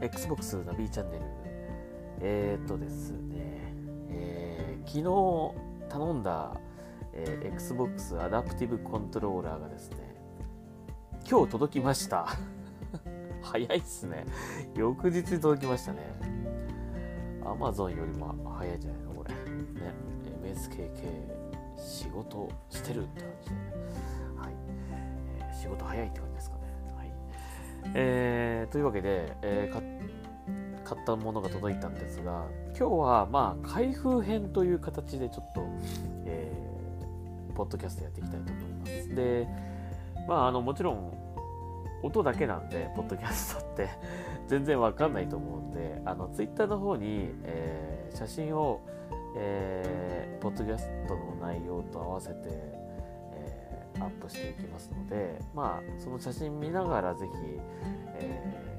Xbox ナビチャンネル。えー、っとですね、えー、昨日頼んだ、えー、Xbox アダプティブコントローラーがですね、今日届きました。早いっすね。翌日に届きましたね。Amazon よりも早いんじゃないのこれ。ね。MSKK 仕事してるって感じで。はい。えー、仕事早いって感じですか？えー、というわけで、えー、買ったものが届いたんですが、今日はまあ、開封編という形でちょっと、えー、ポッドキャストやっていきたいと思います。で、まあ、あの、もちろん、音だけなんで、ポッドキャストって 全然わかんないと思うんで、あの、ツイッターの方に、えー、写真を、えー、ポッドキャストの内容と合わせて、アップしていきますので、まあ、その写真見ながらぜひ、え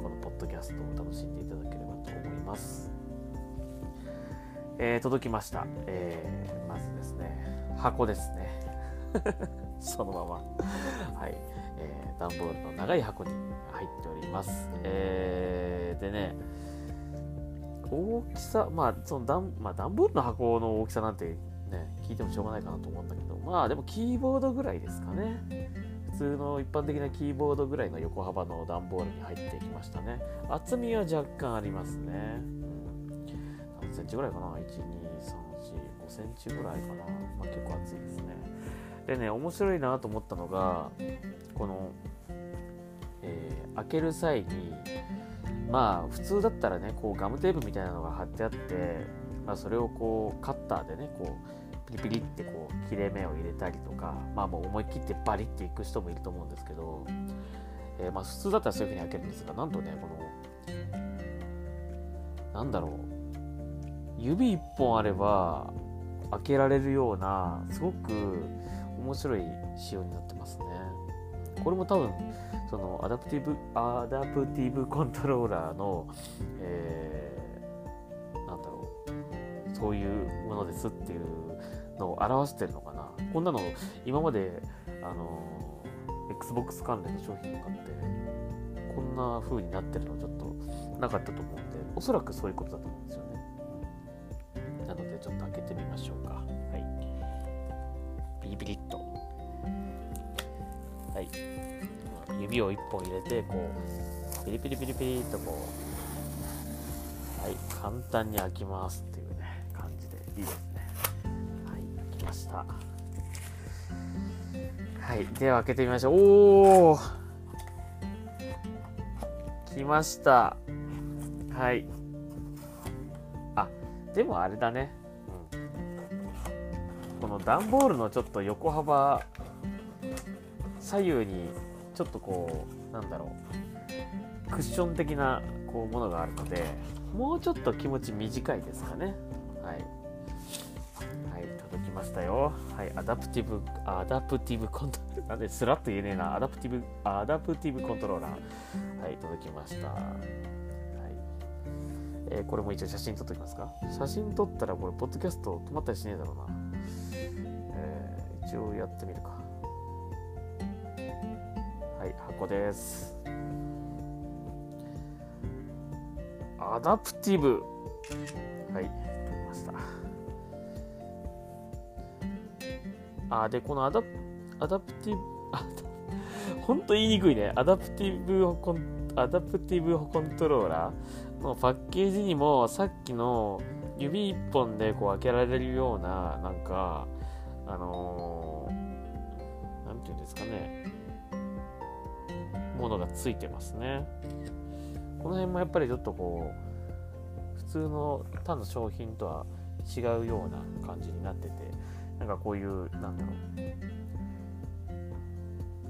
ー、このポッドキャストを楽しんでいただければと思います。えー、届きました。えー、まずですね、箱ですね。そのまま。はい。えー、段ボールの長い箱に入っております。えー、でね、大きさ、まあ、その段、まあ、段ボールの箱の大きさなんてね、聞いてもしょうがないかなと思うんだけど、まあ、でもキーボードぐらいですかね。普通の一般的なキーボードぐらいの横幅の段ボールに入ってきましたね。厚みは若干ありますね。何センチぐらいかな ?1、2、3、4、5センチぐらいかな。まあ、結構厚いですね。でね、面白いなと思ったのが、この、えー、開ける際に、まあ普通だったらねこうガムテープみたいなのが貼ってあって、まあ、それをこうカッターでねこうピリピリってこう切れ目を入れたりとかまあもう思い切ってバリっていく人もいると思うんですけど、えー、まあ普通だったらそういう風に開けるんですがなんとねこのなんだろう指1本あれば開けられるようなすごく面白い仕様になってますね。これも多分そのアダプティブアダプティブコントローラーの、えー、なんだろうそういうものですっていうのを表してるのかな？こんなの今まであの XBOX 関連の商品とかってこんな風になってるのちょっとなかったと思うんでおそらくそういうことだと思うんですよね。なのでちょっと開けてみましょうか。はい。ビリビリっと。はい。指を1本入れてこうピリピリピリピリとこう。はい。簡単に開きますっていうね感じで。いいですはいでは開けてみましょう。おお来ました。はい。あでもあれだね、うん、この段ボールのちょっと横幅左右にちょっとこうなんだろう。クッション的なこうものがあるのでもうちょっと気持ち短いですかね。はい。はい届きましたよ。アダプティブアダプティブコントローラーなんでスラッと言えねえな。アダプティブアダプティブコントローラー。はい届きました。はい。えー、これも一応写真撮っておきますか。写真撮ったらこれポッドキャスト止まったりしねえだろうな。えー、一応やってみるか。はい箱です。アダプティブ。はい取りましたあでこのアダアダプティブあほんと言いにくいね。アダプティブコンアダプティブコントローラーのパッケージにもさっきの指一本でこう開けられるようななんかあのー、なんていうんですかね。ものがついてますね。この辺もやっぱりちょっとこう普通の他の商品とは違うような感じになってて。なんかこういうなんだろう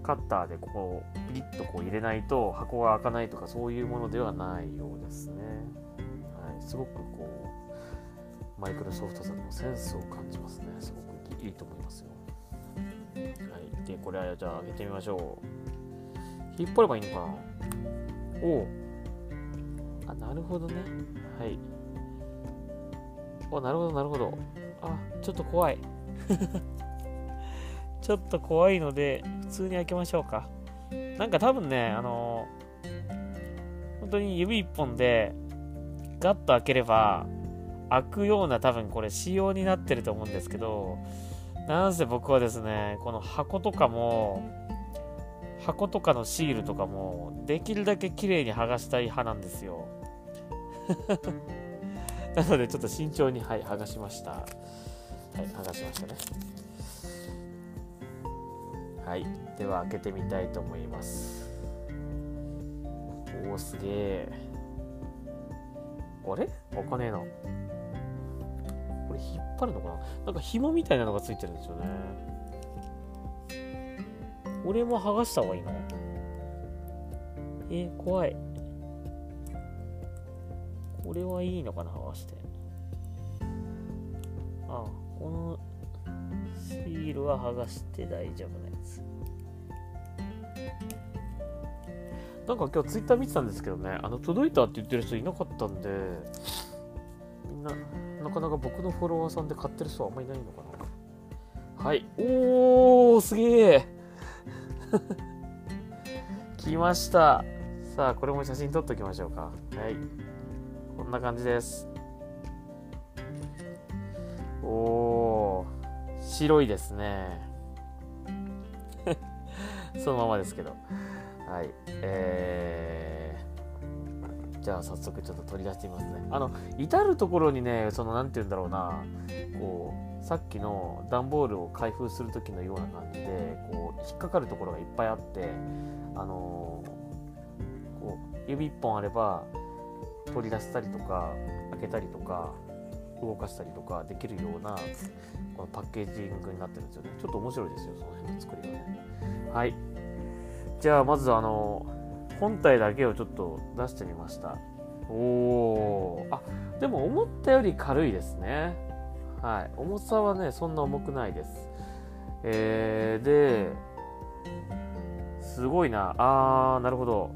カッターでこうピリッとこう入れないと箱が開かないとかそういうものではないようですね、はい、すごくこうマイクロソフトさんのセンスを感じますねすごくいいと思いますよはいでこれはじゃあ開けてみましょう引っ張ればいいのかな？おお。あ、なるほどね。はい。お、なるほど、なるほど。あ、ちょっと怖い。ちょっと怖いので、普通に開けましょうか。なんか多分ね、あのー、本当に指1本でガッと開ければ開くような多分これ仕様になってると思うんですけどなんせ僕はですねこの箱とかも箱とかのシールとかもできるだけ綺麗に剥がしたい派なんですよ なのでちょっと慎重にはい剥がしましたはい剥がしましたね。はいでは開けてみたいと思います。おおすげえあれ？開かねえな。これ引っ張るのかな？なんか紐みたいなのがついてるんですよね。俺も剥がした方がいいの？え怖い。これはいいのかな剥がして。ああ。このシールは剥がして大丈夫なやつ。なんか今日ツイッター見てたんですけどね。あの届いたって言ってる人いなかったんでみんななかなか僕のフォロワーさんで買ってる人はあんまりいないのかな。はい。おーすげえ。来ました。さあこれも写真撮っておきましょうか。はい。こんな感じです。おお白いですね。そのままですけど。はい。えー、じゃあ早速ちょっと取り出してみますね。あの至る所にねその何て言うんだろうな。こうさっきの段ボールを開封する時のような感じでこう引っかかるところがいっぱいあってあのー、こう指1本あれば取り出したりとか開けたりとか動かしたりとかできるようなこのパッケージングになってるんですよね。ちょっと面白いですよその辺の作りがね。はい。じゃあまずあの本体だけをちょっと出してみました。おおあでも思ったより軽いですね。はい。重さはねそんな重くないです。えー、ですごいな。あーなるほど。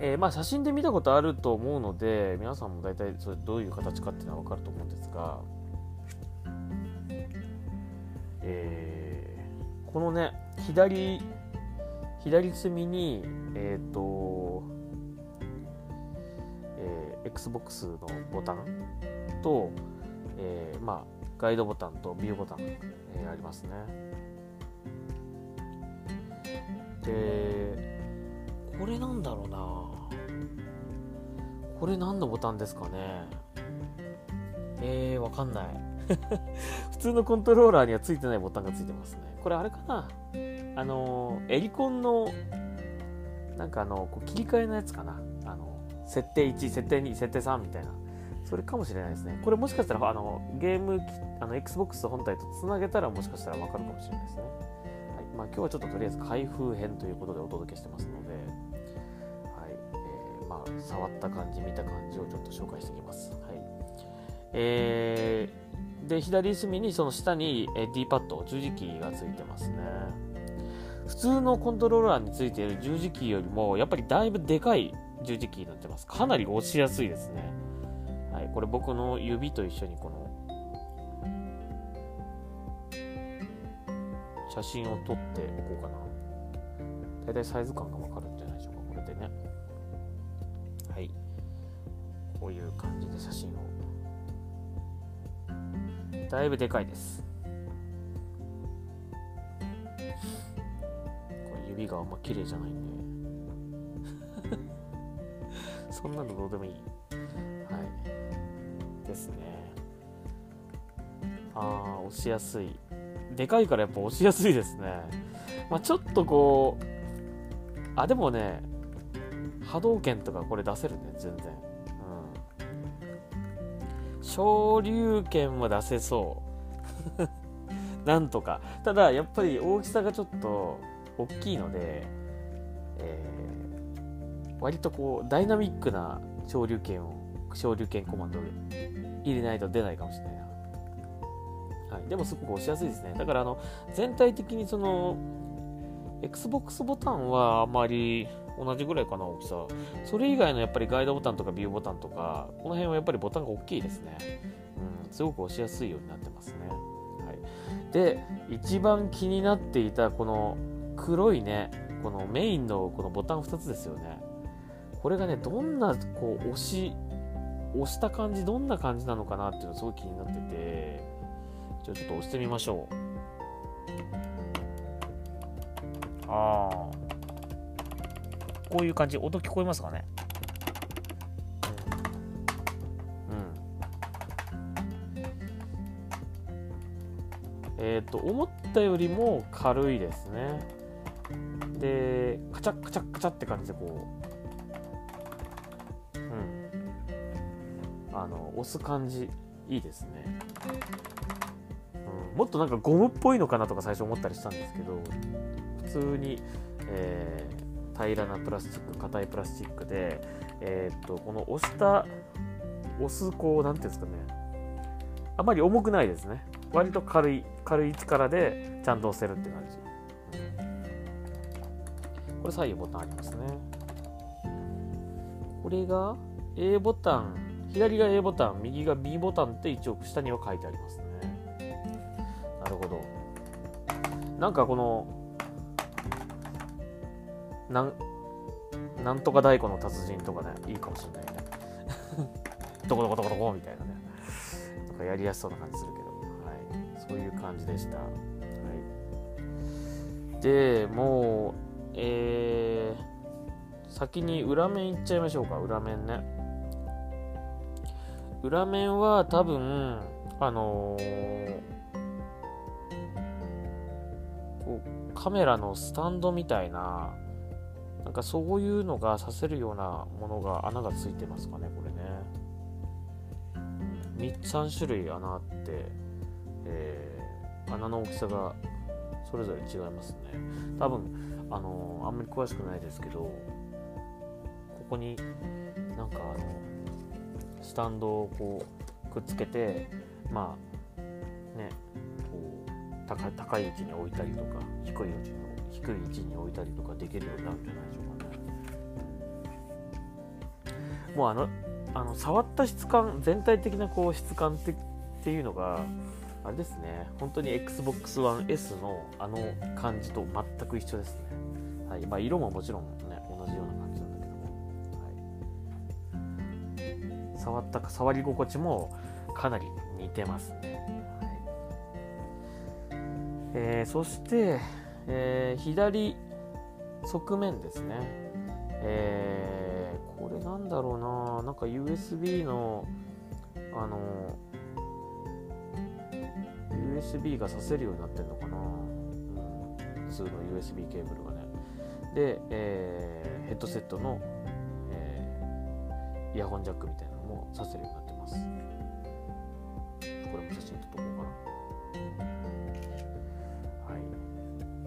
えー、まあ写真で見たことあると思うので皆さんも大体それどういう形かっていうのは分かると思うんですが、えー、このね左左隅にえっ、ー、と、えー、XBOX のボタンと、えー、まあガイドボタンとビューボタン、えー、ありますね。でこれなんだろうな。これ何のボタンですかね。えー、わかんない。普通のコントローラーにはついてないボタンがついてますね。これあれかな。あのエリコンのなんかあのこう切り替えのやつかな。あの設定1設定2設定3みたいな。それかもしれないですね。これもしかしたらあのゲームあの XBOX 本体とつなげたらもしかしたらわかるかもしれないですね、はい。まあ、今日はちょっととりあえず開封編ということでお届けしてますので。触った感じ見た感じをちょっと紹介していきます。はいえー、で左隅にその下に D パッド十字キーがついてますね。普通のコントローラーについている十字キーよりもやっぱりだいぶでかい十字キーになってます。かなり押しやすいですね。はい、これ僕の指と一緒にこの写真を撮っておこうかな。だいたいサイズ感がわかるこういう感じで写真を。だいぶでかいです。これ指があんま綺麗じゃないんで。そんなのどうでもいい。はい。ですね。ああ押しやすい。でかいからやっぱ押しやすいですね。まあちょっとこうあでもね波動拳とかこれ出せるね全然。昇竜拳も出せそう。なんとか。ただやっぱり大きさがちょっと大きいので、えー、割とこうダイナミックな昇竜拳を昇竜拳コマンドを入れないと出ないかもしれないな、はい、でもすごく押しやすいですね。だからあの全体的にその Xbox ボタンはあまり同じぐらいかな大きさ。それ以外のやっぱりガイドボタンとかビューボタンとかこの辺はやっぱりボタンが大きいですね、うん、すごく押しやすいようになってますね、はい、で一番気になっていたこの黒いねこのメインのこのボタン2つですよね。これがねどんなこう押し押した感じどんな感じなのかなっていうのすごい気になっててじゃあちょっと押してみましょう。ああこういう感じ。音聞こえますかね？えっ、ー、と思ったよりも軽いですね。でカチャカチャカチャって感じでこううん。あの押す感じいいですね、うん、もっとなんかゴムっぽいのかなとか最初思ったりしたんですけど普通に、えー、平らなプラスチック硬いプラスチックで、えー、っとこの押した押すこう何ていうんですかね。あまり重くないですね。割と軽い軽い力でちゃんと押せるって感じ、これ左右ボタンありますね。これが A ボタン左が A ボタン右が B ボタンって一応下には書いてありますね。なるほど。なんかこのなんなんとか太鼓の達人とかねいいかもしれないね。どこどこどこどこみたいなね。なんかやりやすそうな感じするけど。そういう感じでした。はい、でもう、えー、先に裏面いっちゃいましょうか、裏面ね。裏面は多分、あのー、カメラのスタンドみたいな、なんかそういうのがさせるようなものが穴がついてますかね、これね。3, 3種類穴あって、えー、穴の大きさがそれぞれ違いますね多分あのあんまり詳しくないですけどここになんかあのスタンドをこうくっつけてまあねこう高高い位置に置いたりとか低い位置に低い位置に置いたりとかできるようになるんじゃないでしょうかね。もうあのあの触った質感全体的なこう質感ってっていうのがあれですね、本当に Xbox One S のあの感じと全く一緒ですね。はい。まあ、色ももちろんね、同じような感じなんだけども、はい、触ったか触り心地もかなり似てますね。はい。えー、そして、えー、左側面ですね。えー、これなんだろうな、なんか USB のあの USB がさせるようになってんのかな、うん、普通の USB ケーブルがね。で、えー、ヘッドセットの、えー、イヤホンジャックみたいなのもさせるようになってます。これも写真撮っとこうかな。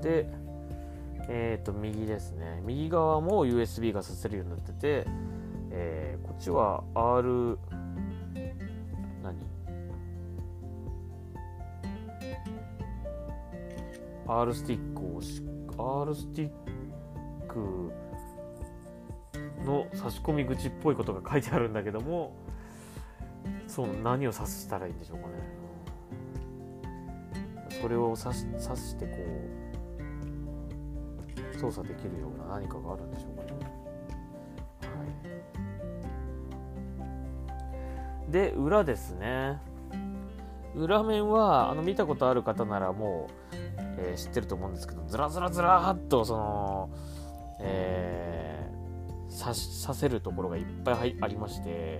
はいでえっ、ー、と右ですね。右側も USB がさせるようになってて、えー、こっちは R 何？R スティックをし R スティックの差し込み口っぽいことが書いてあるんだけどもそう何を指したらいいんでしょうかね。それを指し指してこう操作できるような何かがあるんでしょうかね、はい、で裏ですね。裏面はあの見たことある方ならもうえー、知ってると思うんですけどずらずらずらっとその、えー、刺させるところがいっぱいありまして。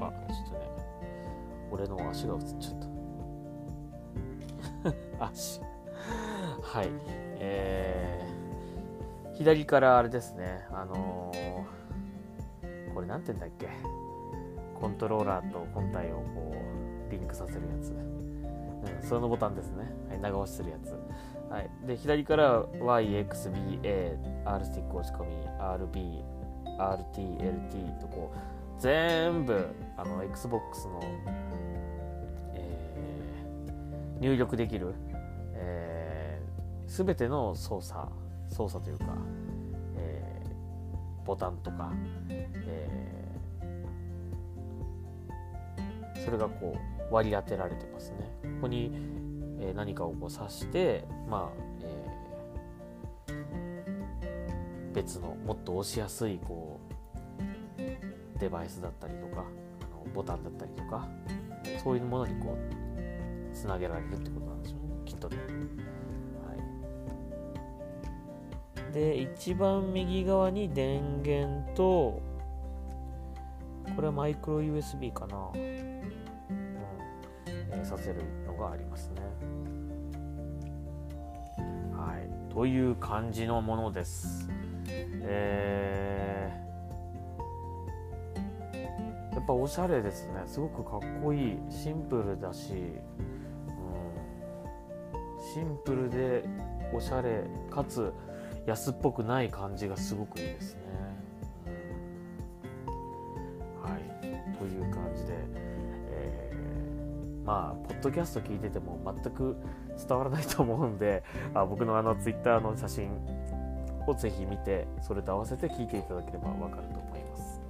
あちょっとね。俺の足が映っちゃった。足。はい。えー、左からあれですね。あのー、これ何て言うんだっけ？コントローラーと本体をこうリンクさせるやつ。うん、そのボタンですね。はい、長押しするやつ。はい、で左から YXBA、R スティック押し込み、RB、RT、LT とこう全部あの Xbox の、えー、入力できる、全ての操作操作というか、えー、ボタンとか、えー、それがこう割り当てられてますね。ここに、えー、何かをこう刺して、まあ、え別のもっと押しやすいこうデバイスだったりとかあのボタンだったりとかそういうものにこうつなげられるってことなんでしょうねきっとね。で一番右側に電源とこれはマイクロ USB かな、うん。えー、させるのがありますね。はい、という感じのものです。えー、やっぱおしゃれですね。すごくかっこいい。シンプルだし、うん、シンプルでおしゃれ。かつ安っぽくない感じがすごくいいですね。はい。という感じで、えー、まあポッドキャスト聞いてても全く伝わらないと思うんであ僕のあのツイッターの写真をぜひ見てそれと合わせて聞いていただければわかると思います。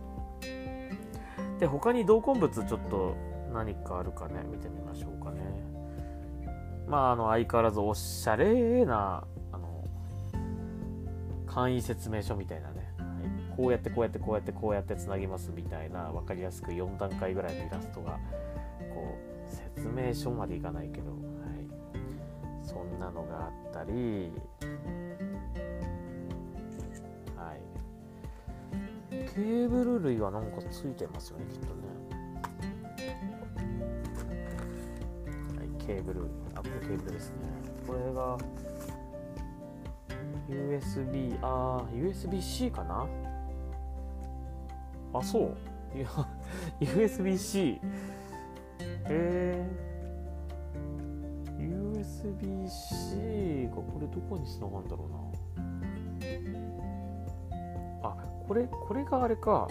で他に同梱物ちょっと何かあるかね見てみましょうかね。まああの相変わらずおしゃれな簡易説明書みたいなね、はい、こうやってこうやってこうやってこうやってつなぎますみたいな分かりやすく4段階ぐらいのイラストがこう説明書までいかないけど、はい、そんなのがあったりはい。ケーブル類はなんかついてますよねきっとね。はいケーブルアップケーブルですね。これが USB あ USB-C かな？あそう？いや USB-C えー、USB-C がこれどこにつながるんだろうな。これこれがあれか。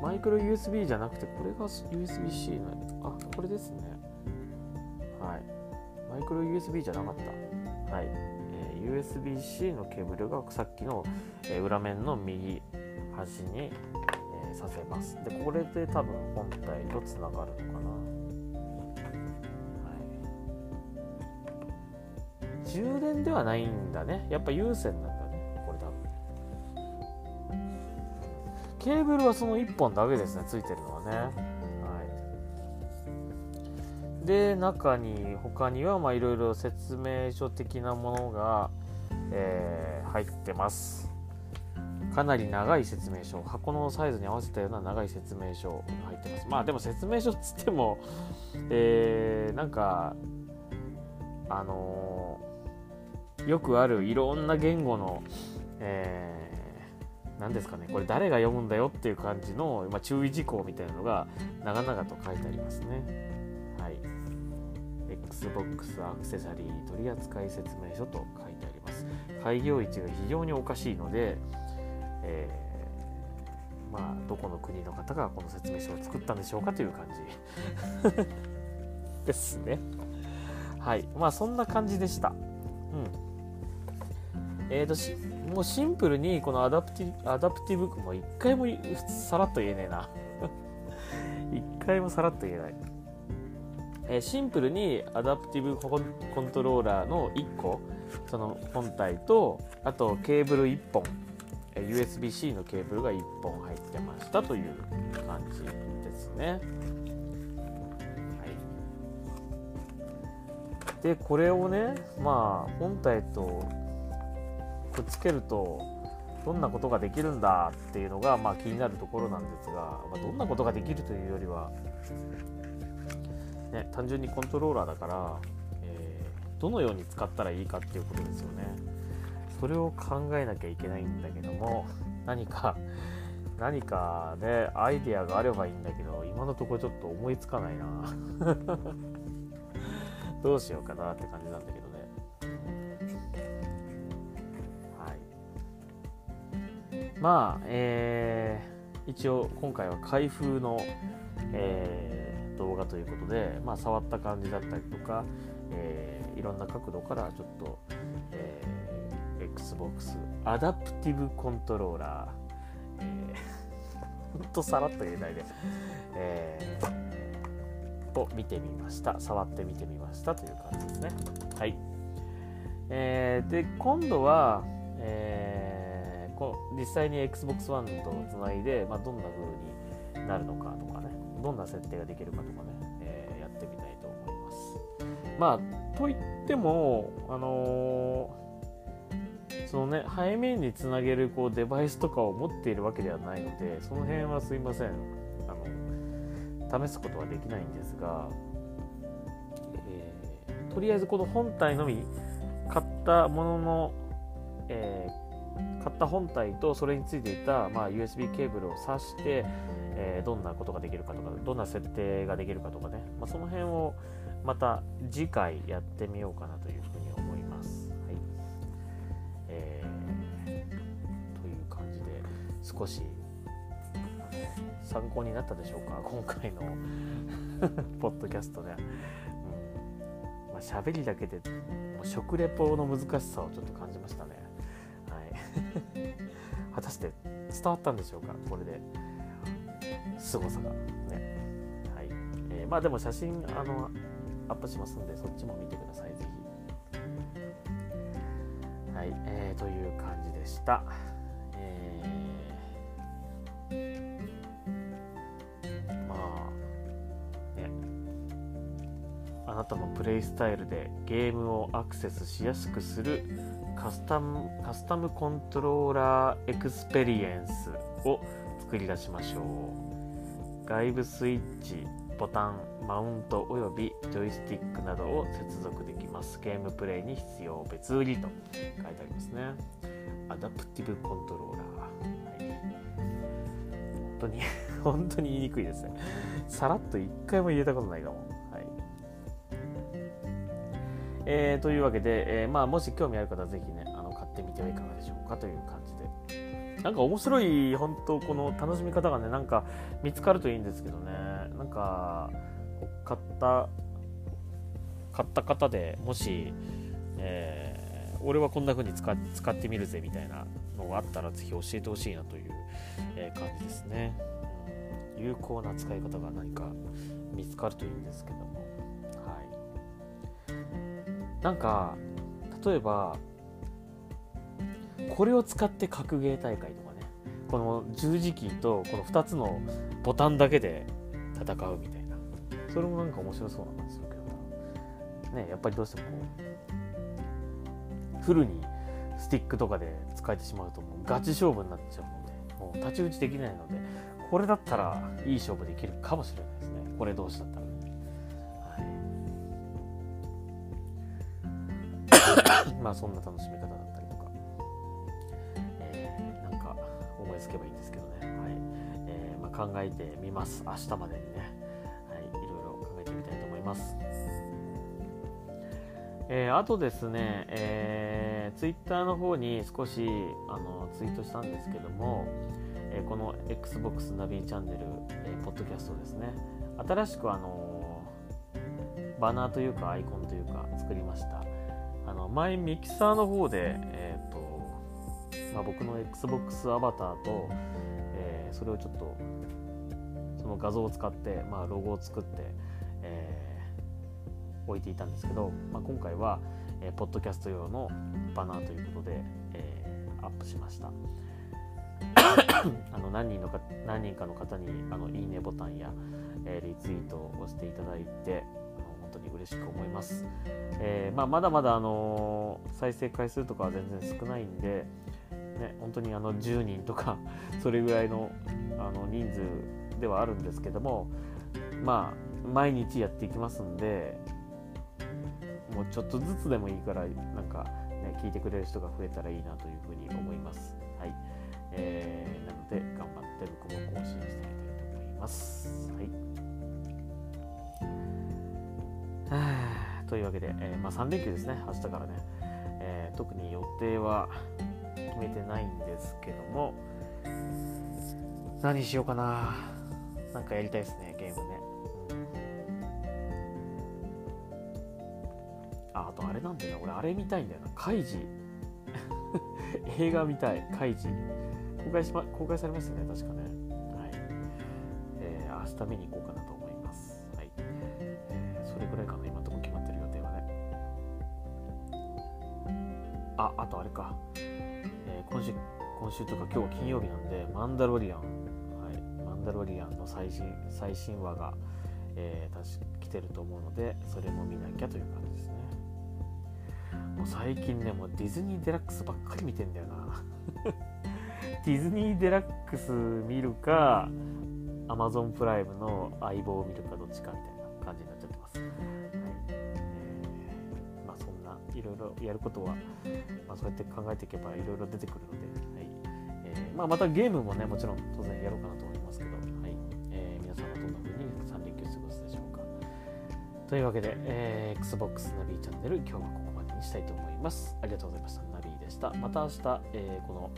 マイクロ USB じゃなくてこれが USB-C の。あこれですね。はい。マイクロ USB じゃなかった。はい、えー、USB-C のケーブルがさっきの、え、裏面の右端に、え、させます。でこれで多分本体とつながるのかな。はい。充電ではないんだね。やっぱ有線なんだね。これ多分。ケーブルはその1本だけですねついてるのはね、で中に他にはいろいろ説明書的なものが、えー、入ってます。かなり長い説明書。箱のサイズに合わせたような長い説明書が入ってます。まあでも説明書っつってもえー、なんかあのー、よくあるいろんな言語の、えー何ですかね。これ誰が読むんだよっていう感じの、まあ、注意事項みたいなのが長々と書いてありますね。はい。Xbox アクセサリー取扱説明書と書いてあります。開業位置が非常におかしいので、えー、まあ、どこの国の方がこの説明書を作ったんでしょうかという感じ ですね。はい。まあ、そんな感じでした。うん。えーとし、もうシンプルにこのアダプティアダプティブも一回もさらっと言えねえな。一回もさらっと言えない。え、シンプルにアダプティブコントローラーの1個、その本体と、あとケーブル1本、え、USB-C のケーブルが1本入ってましたという感じですね。はい。で、これをね、まあ、本体とくっつけるとどんなことができるんだっていうのが、まあ、気になるところなんですが、まあ、どんなことができるというよりは、ね、単純にコントローラーだから、えー、どのように使ったらいいかっていうことですよね。それを考えなきゃいけないんだけども何か何かねアイデアがあればいいんだけど今のところちょっと思いつかないな。どうしようかなって感じなんだけどね。まあ、えー、一応今回は開封の、えー、動画ということで、まあ、触った感じだったりとか、えー、いろんな角度からちょっと、えー、Xbox アダプティブコントローラー、えー、ほんとさらっと言えないで、えー、を見てみました。触ってみてみましたという感じですね。はい。えー、で、今度は、えーこ実際に XBOX One とつないで、まあ、どんな風になるのかとかどんな設定ができるかとかね、えー、やってみたいと思います。まあといってもあのー、そのね背面につなげるこうデバイスとかを持っているわけではないのでその辺はすいません。あの試すことはできないんですが、えー、とりあえずこの本体のみ買ったものの、えー、買った本体とそれについていた、まあ、USB ケーブルを挿して、えー、どんなことができるかとかどんな設定ができるかとかね、まあ、その辺をまた次回やってみようかなというふうに思います。はいえー、という感じで少し参考になったでしょうか今回の ポッドキャストね。うんまあ、喋りだけで食レポの難しさをちょっと感じましたね。果たして伝わったんでしょうか？これで。凄さがね。はいえー、まあでも写真あのアップしますんでそっちも見てくださいぜひ。はい、えー、という感じでした。えー、まあねあなたのプレイスタイルでゲームをアクセスしやすくするカスタムカスタムコントローラーエクスペリエンスを作り出しましょう。外部スイッチボタンマウントおよびジョイスティックなどを接続できます。ゲームプレイに必要。別売りと書いてありますね。アダプティブコントローラー、はい、本当に本当に言いにくいですね。さらっと一回も言えたことないかも。えー、というわけで、えー、まあ、もし興味ある方はぜひねあの買ってみてはいかがでしょうかという感じで。なんか面白い本当この楽しみ方がねなんか見つかるといいんですけどね。なんか買った買った方でもし、えー、俺はこんな風に使使ってみるぜみたいなのがあったらぜひ教えてほしいなという、えー、感じですね、有効な使い方が何か見つかるといいんですけども。なんか例えばこれを使って格ゲー大会とかねこの十字キーとこの2つのボタンだけで戦うみたいな。それもなんか面白そうな感じするけどねやっぱりどうしてもこうフルにスティックとかで使えてしまうともうガチ勝負になっちゃうのでもう太刀打ちできないのでこれだったらいい勝負できるかもしれないですね。これ同士だったら。まあそんな楽しみ方だったりとか、えー、なんか思いつけばいいんですけどね、はい。えー、まあ、考えてみます。明日までにね、はい、いろいろ考えてみたいと思います。えー、あとですね、えー、ツイッターの方に少しあのツイートしたんですけども、えー、この XBOX ナビチャンネル、えー、ポッドキャストですね。新しくあのバナーというかアイコンというか作りました。前ミキサーの方で、えーとまあ、僕の XBOX アバターと、えー、それをちょっとその画像を使って、まあ、ロゴを作って、えー、置いていたんですけど、まあ、今回は、えー、ポッドキャスト用のバナーということで、えー、アップしました。あの何人のか何人かの方にあのいいねボタンや、えー、リツイートを押していただいて嬉しく思います、えーまあ、まだまだ、あのー、再生回数とかは全然少ないんで、ね、本当にあの10人とか それぐらいのあの人数ではあるんですけどもまあ毎日やっていきますんでもうちょっとずつでもいいからなんか、ね、聞いてくれる人が増えたらいいなというふうに思います。はいえー、なので頑張って僕も更新していきたいと思います。はいというわけで、えー、まあ、3連休ですね、明日からね、えー、特に予定は決めてないんですけども何しようかな。なんかやりたいですねゲームね、ああとあれなんだよな。俺あれ見たいんだよな。カイジ。映画見たい。カイジ。公開し、ま、公開されますよね確かね。はい。えー、明日見に行こうかなと週というか今日金曜日なんで、マンダロリアン、はい、マンダロリアンの最新最新話が、えー、確か来てると思うので、それも見なきゃという感じですね。もう最近ね、もうディズニーデラックスばっかり見てんだよな。ディズニーデラックス見るか、アマゾンプライムの相棒を見るかどっちかみたいな感じになっちゃってます。はいえー、まあ、そんないろいろやることは、まあ、そうやって考えていけばいろいろ出てくるので、まあ、またゲームもね、もちろん当然やろうかなと思いますけど、はいえー、皆さんはどんな風に3連休過ごすでしょうか。というわけで、えー、Xbox ナビチャンネル、今日はここまでにしたいと思います。ありがとうございました。ナビでした。また明日、えー、この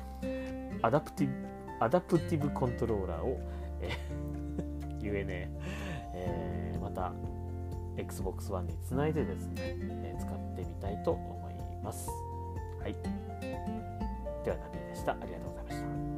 アダプティブアダプティブコントローラーを、えー、言えねええー、また Xbox One につないでですね、えー、使ってみたいと思います。はい。では、ナビでした。ありがとうございました。Stars.